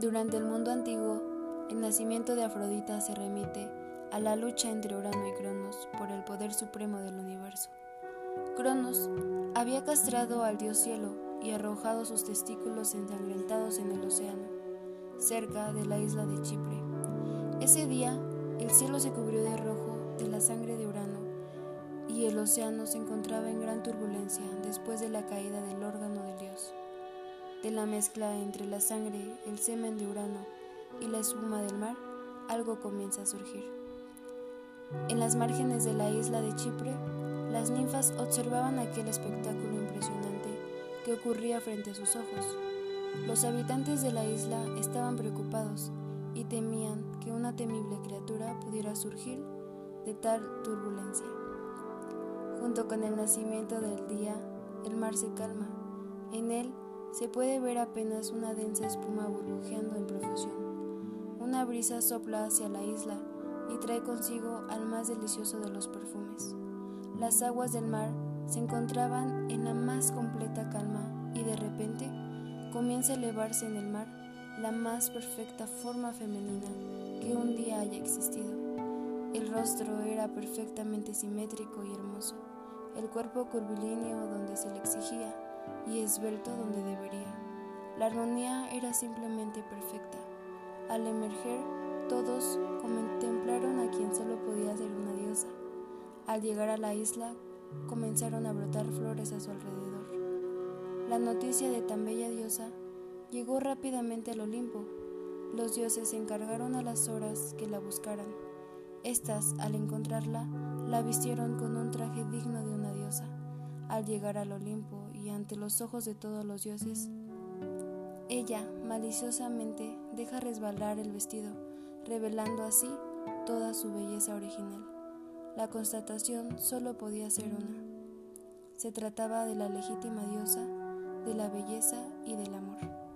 Durante el mundo antiguo, el nacimiento de Afrodita se remite a la lucha entre Urano y Cronos por el poder supremo del universo. Cronos había castrado al dios cielo y arrojado sus testículos ensangrentados en el océano, cerca de la isla de Chipre. Ese día, el cielo se cubrió de rojo de la sangre de Urano y el océano se encontraba en gran turbulencia después de la caída del órgano del dios. De la mezcla entre la sangre, el semen de Urano y la espuma del mar, algo comienza a surgir. En las márgenes de la isla de Chipre, las ninfas observaban aquel espectáculo impresionante que ocurría frente a sus ojos. Los habitantes de la isla estaban preocupados y temían que una temible criatura pudiera surgir de tal turbulencia. Junto con el nacimiento del día, el mar se calma. En él se puede ver apenas una densa espuma burbujeando en profusión. Una brisa sopla hacia la isla y trae consigo al más delicioso de los perfumes. Las aguas del mar se encontraban en la más completa calma y de repente comienza a elevarse en el mar la más perfecta forma femenina que un día haya existido. El rostro era perfectamente simétrico y hermoso, el cuerpo curvilíneo donde se le exigía y esbelto donde debería. La armonía era simplemente perfecta. Al emerger, todos contemplaron a quien solo podía ser una diosa. Al llegar a la isla, comenzaron a brotar flores a su alrededor. La noticia de tan bella diosa llegó rápidamente al Olimpo. Los dioses encargaron a las horas que la buscaran. Estas, al encontrarla, la vistieron con un traje digno de una diosa. Al llegar al Olimpo y ante los ojos de todos los dioses, ella maliciosamente deja resbalar el vestido, revelando así toda su belleza original. La constatación solo podía ser una. Se trataba de la legítima diosa, de la belleza y del amor.